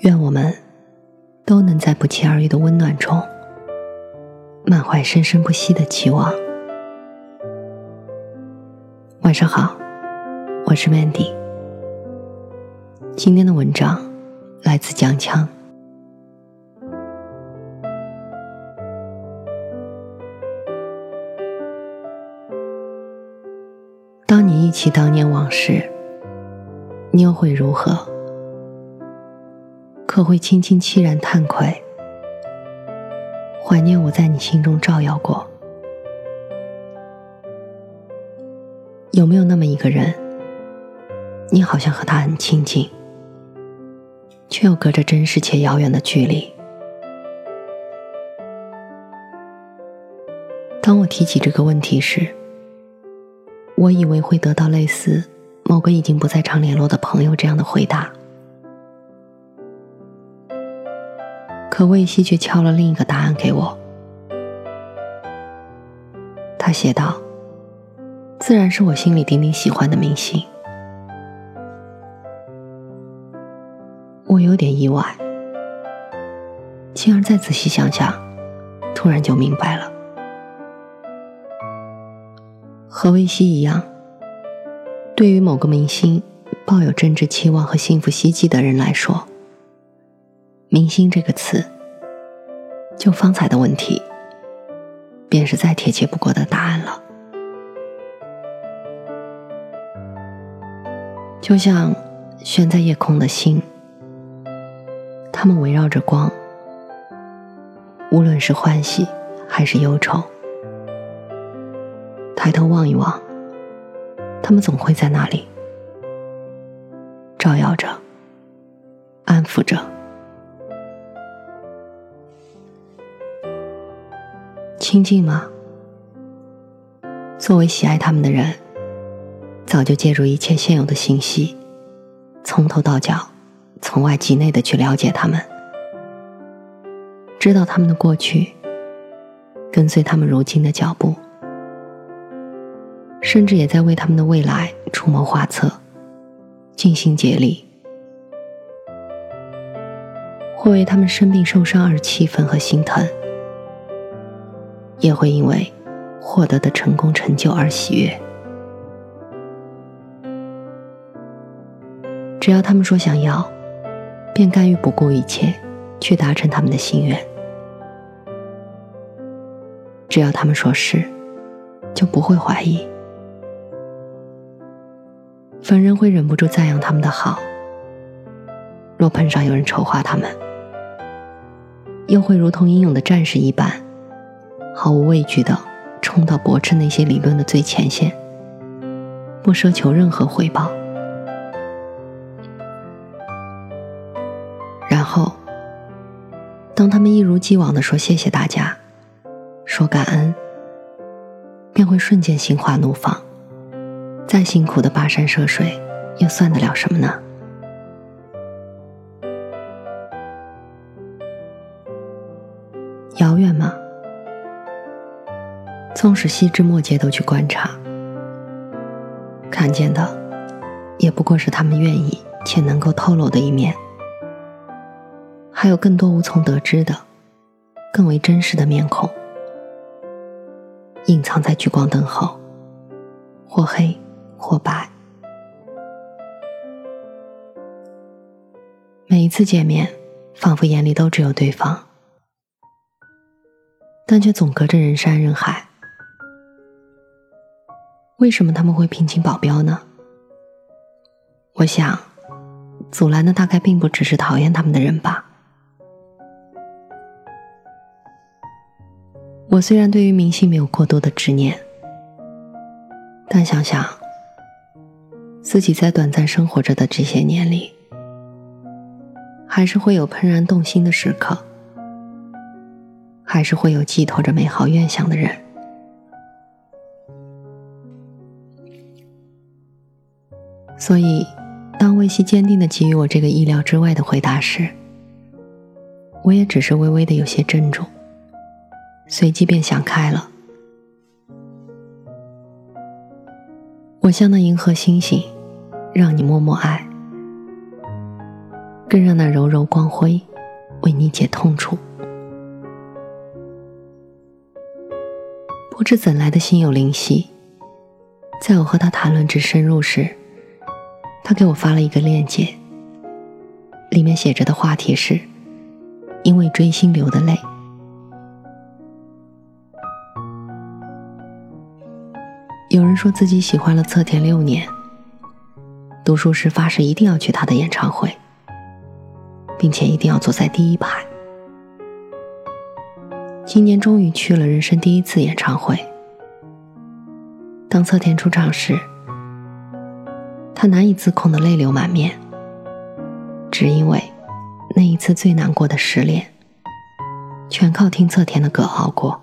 愿我们都能在不期而遇的温暖中，满怀生生不息的期望。晚上好，我是 Mandy。今天的文章来自江枪。当你忆起当年往事，你又会如何？可会轻轻凄然叹愧，怀念我在你心中照耀过？有没有那么一个人，你好像和他很亲近，却又隔着真实且遥远的距离？当我提起这个问题时，我以为会得到类似某个已经不再常联络的朋友这样的回答。可魏西却敲了另一个答案给我。他写道：“自然是我心里顶顶喜欢的明星。”我有点意外，进而再仔细想想，突然就明白了。和魏西一样，对于某个明星抱有政治期望和幸福希冀的人来说。明星这个词，就方才的问题，便是再贴切不过的答案了。就像悬在夜空的星，它们围绕着光，无论是欢喜还是忧愁，抬头望一望，它们总会在那里，照耀着，安抚着。亲近吗？作为喜爱他们的人，早就借助一切现有的信息，从头到脚，从外及内的去了解他们，知道他们的过去，跟随他们如今的脚步，甚至也在为他们的未来出谋划策，尽心竭力，会为他们生病受伤而气愤和心疼。也会因为获得的成功成就而喜悦。只要他们说想要，便甘于不顾一切去达成他们的心愿；只要他们说是，就不会怀疑。逢人会忍不住赞扬他们的好，若碰上有人丑化他们，又会如同英勇的战士一般。毫无畏惧的冲到驳斥那些理论的最前线，不奢求任何回报。然后，当他们一如既往的说谢谢大家，说感恩，便会瞬间心花怒放。再辛苦的跋山涉水，又算得了什么呢？纵使细枝末节都去观察，看见的也不过是他们愿意且能够透露的一面，还有更多无从得知的、更为真实的面孔，隐藏在聚光灯后，或黑或白。每一次见面，仿佛眼里都只有对方，但却总隔着人山人海。为什么他们会聘请保镖呢？我想，阻拦的大概并不只是讨厌他们的人吧。我虽然对于明星没有过多的执念，但想想自己在短暂生活着的这些年里，还是会有怦然动心的时刻，还是会有寄托着美好愿想的人。所以，当魏西坚定的给予我这个意料之外的回答时，我也只是微微的有些怔住，随即便想开了。我像那银河星星，让你默默爱。更让那柔柔光辉为你解痛楚。不知怎来的心有灵犀，在我和他谈论之深入时，他给我发了一个链接，里面写着的话题是：因为追星流的泪。有人说自己喜欢了侧田六年，读书时发誓一定要去他的演唱会。并且一定要坐在第一排。今年终于去了人生第一次演唱会。当侧田出场时，他难以自控的泪流满面，只因为那一次最难过的失恋，全靠听侧田的歌熬过。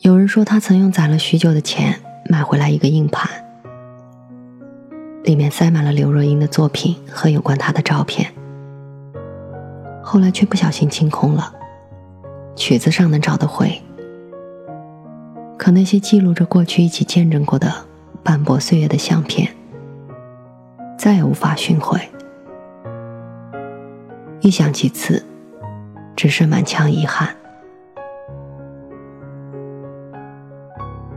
有人说他曾用攒了许久的钱买回来一个硬盘。里面塞满了刘若英的作品和有关她的照片，后来却不小心清空了。曲子上能找得回，可那些记录着过去一起见证过的斑驳岁月的相片，再也无法寻回。一想起此，只是满腔遗憾。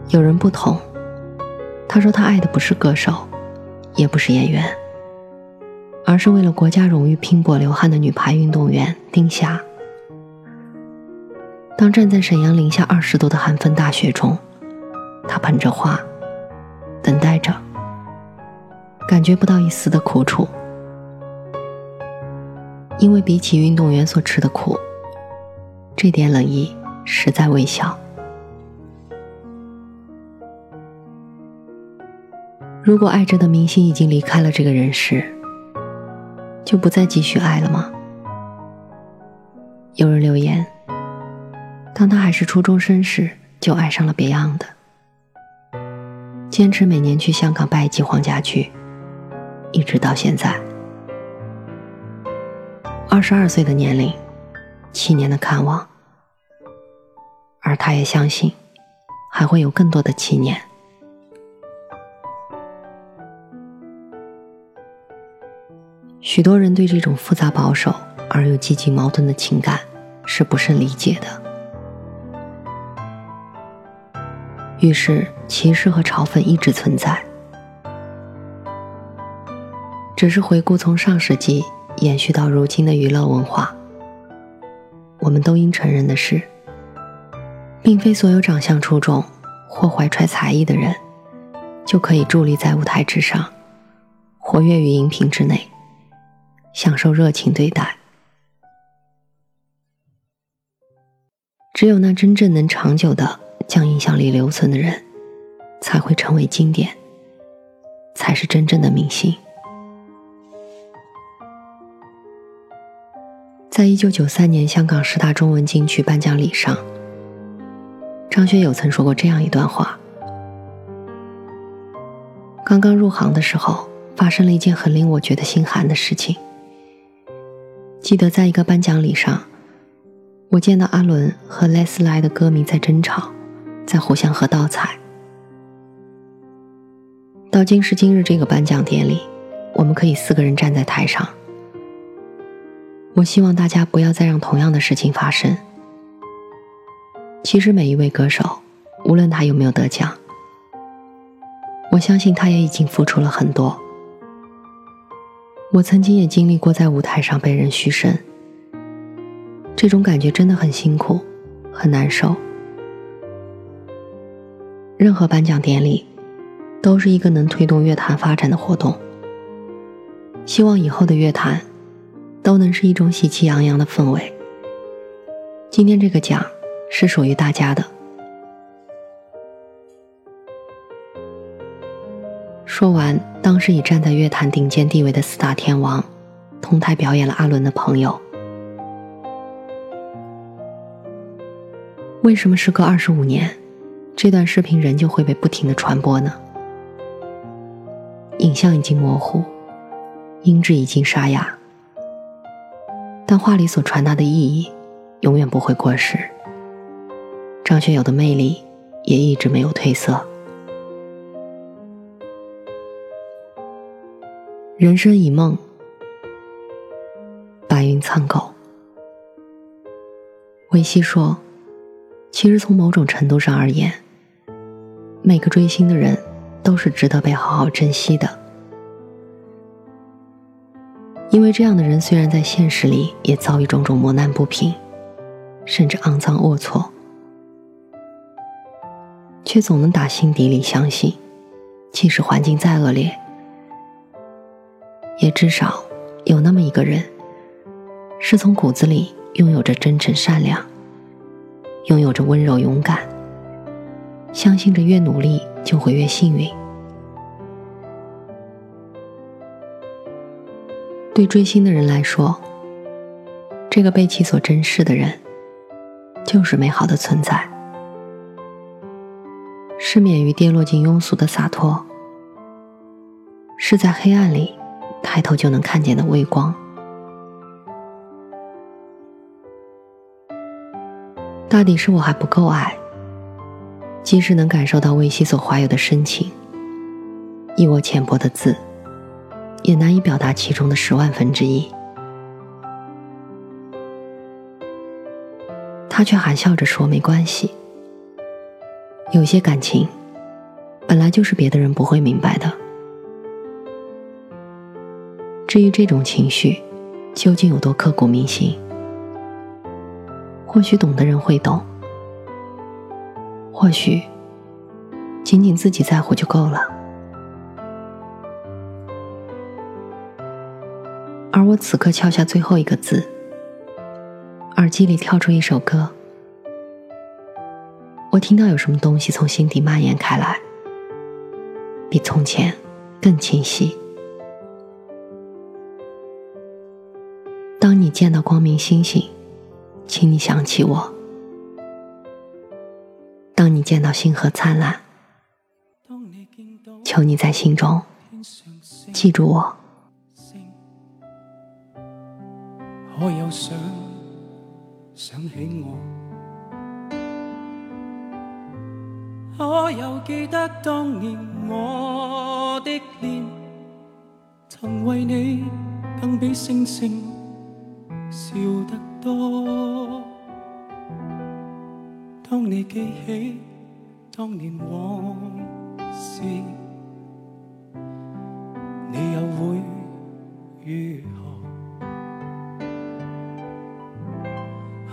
有人不同，他说他爱的不是歌手。也不是演员，而是为了国家荣誉拼搏流汗的女排运动员丁霞。当站在沈阳零下二十度的寒风大雪中，他捧着花，等待着，感觉不到一丝的苦楚，因为比起运动员所吃的苦，这点冷意实在微小。如果爱着的明星已经离开了这个人世，就不再继续爱了吗？有人留言：当他还是初中生时，就爱上了 Beyond，坚持每年去香港拜祭黄家驹，一直到现在，二十二岁的年龄，七年的看望，而他也相信，还会有更多的七年。许多人对这种复杂保守而又积极矛盾的情感是不甚理解的，于是歧视和嘲讽一直存在。只是回顾从上世纪延续到如今的娱乐文化，我们都应承认的是，并非所有长相出众或怀揣才艺的人，就可以伫立在舞台之上，活跃于荧屏之内。享受热情对待，只有那真正能长久的将影响力留存的人，才会成为经典，才是真正的明星。在一九九三年香港十大中文金曲颁奖礼上，张学友曾说过这样一段话：刚刚入行的时候，发生了一件很令我觉得心寒的事情。记得在一个颁奖礼上，我见到阿伦和莱斯莱的歌迷在争吵，在互相喝倒彩。到今时今日这个颁奖典礼，我们可以四个人站在台上。我希望大家不要再让同样的事情发生。其实每一位歌手，无论他有没有得奖，我相信他也已经付出了很多。我曾经也经历过在舞台上被人嘘声，这种感觉真的很辛苦，很难受。任何颁奖典礼都是一个能推动乐坛发展的活动。希望以后的乐坛都能是一种喜气洋洋的氛围。今天这个奖是属于大家的。说完，当时已站在乐坛顶尖地位的四大天王，同台表演了阿伦的朋友。为什么时隔二十五年，这段视频仍旧会被不停的传播呢？影像已经模糊，音质已经沙哑，但话里所传达的意义，永远不会过时。张学友的魅力也一直没有褪色。人生一梦，白云苍狗。维西说。其实，从某种程度上而言，每个追星的人都是值得被好好珍惜的，因为这样的人虽然在现实里也遭遇种种磨难不平，甚至肮脏龌龊，却总能打心底里相信，即使环境再恶劣，也至少有那么一个人，是从骨子里拥有着真诚善良。拥有着温柔勇敢，相信着越努力就会越幸运。对追星的人来说，这个被其所珍视的人，就是美好的存在，是免于跌落进庸俗的洒脱，是在黑暗里抬头就能看见的微光。大抵是我还不够爱，即使能感受到魏西所怀有的深情，以我浅薄的字，也难以表达其中的十万分之一。他却含笑着说：“没关系，有些感情，本来就是别的人不会明白的。至于这种情绪，究竟有多刻骨铭心？”或许懂的人会懂，或许仅仅自己在乎就够了。而我此刻敲下最后一个字，耳机里跳出一首歌，我听到有什么东西从心底蔓延开来，比从前更清晰。当你见到光明星星。请你想起我，当你见到星河灿烂，求你在心中记住我。可有想想起我？可有记得当年我的脸，曾为你更比星星笑得多。你记起当年往事，你又会如何？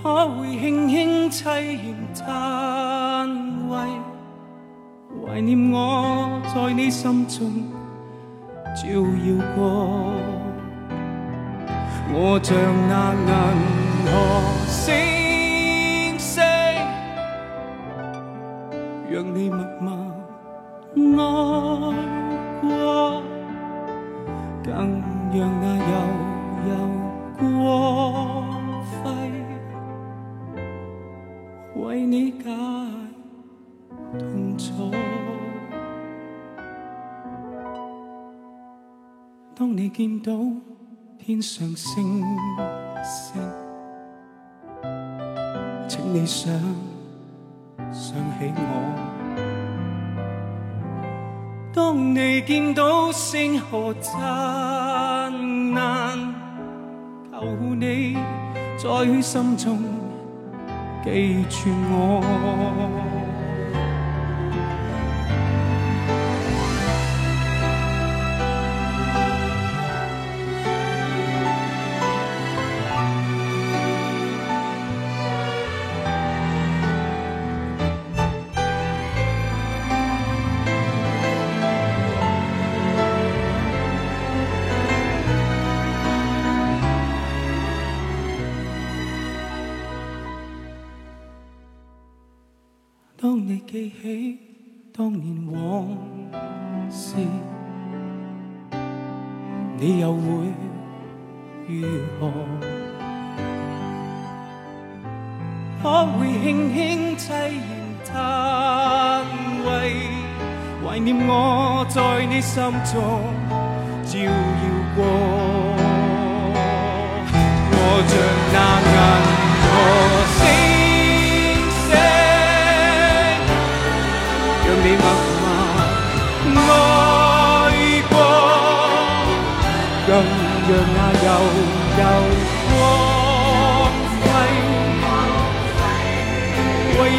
可会轻轻凄然叹谓，怀念我在你心中照耀过。我像那银河星让你默默爱过，更让那悠悠光辉为你解痛楚。当你见到。天上星星，请你想想起我。当你见到星河灿烂，求你在心中记住我。记起当年往事。你又会如何？可会轻轻凄然叹谓，怀念我在你心中照耀过。我像那银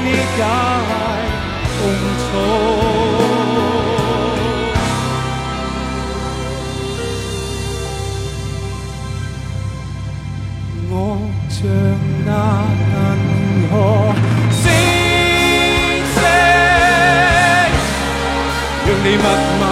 你解痛楚。我像那银河星星，让你默默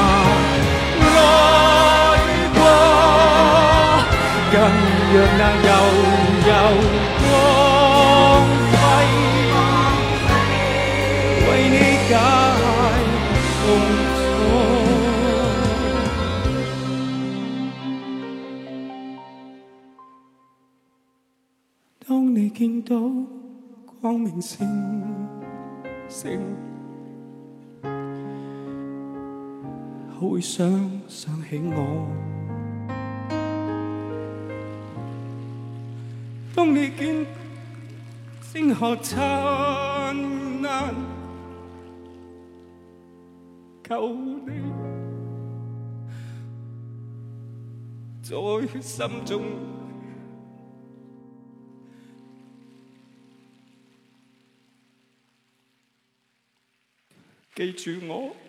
见到光明星星，会想想起我。当你见星河灿烂，求你在心中。记住我。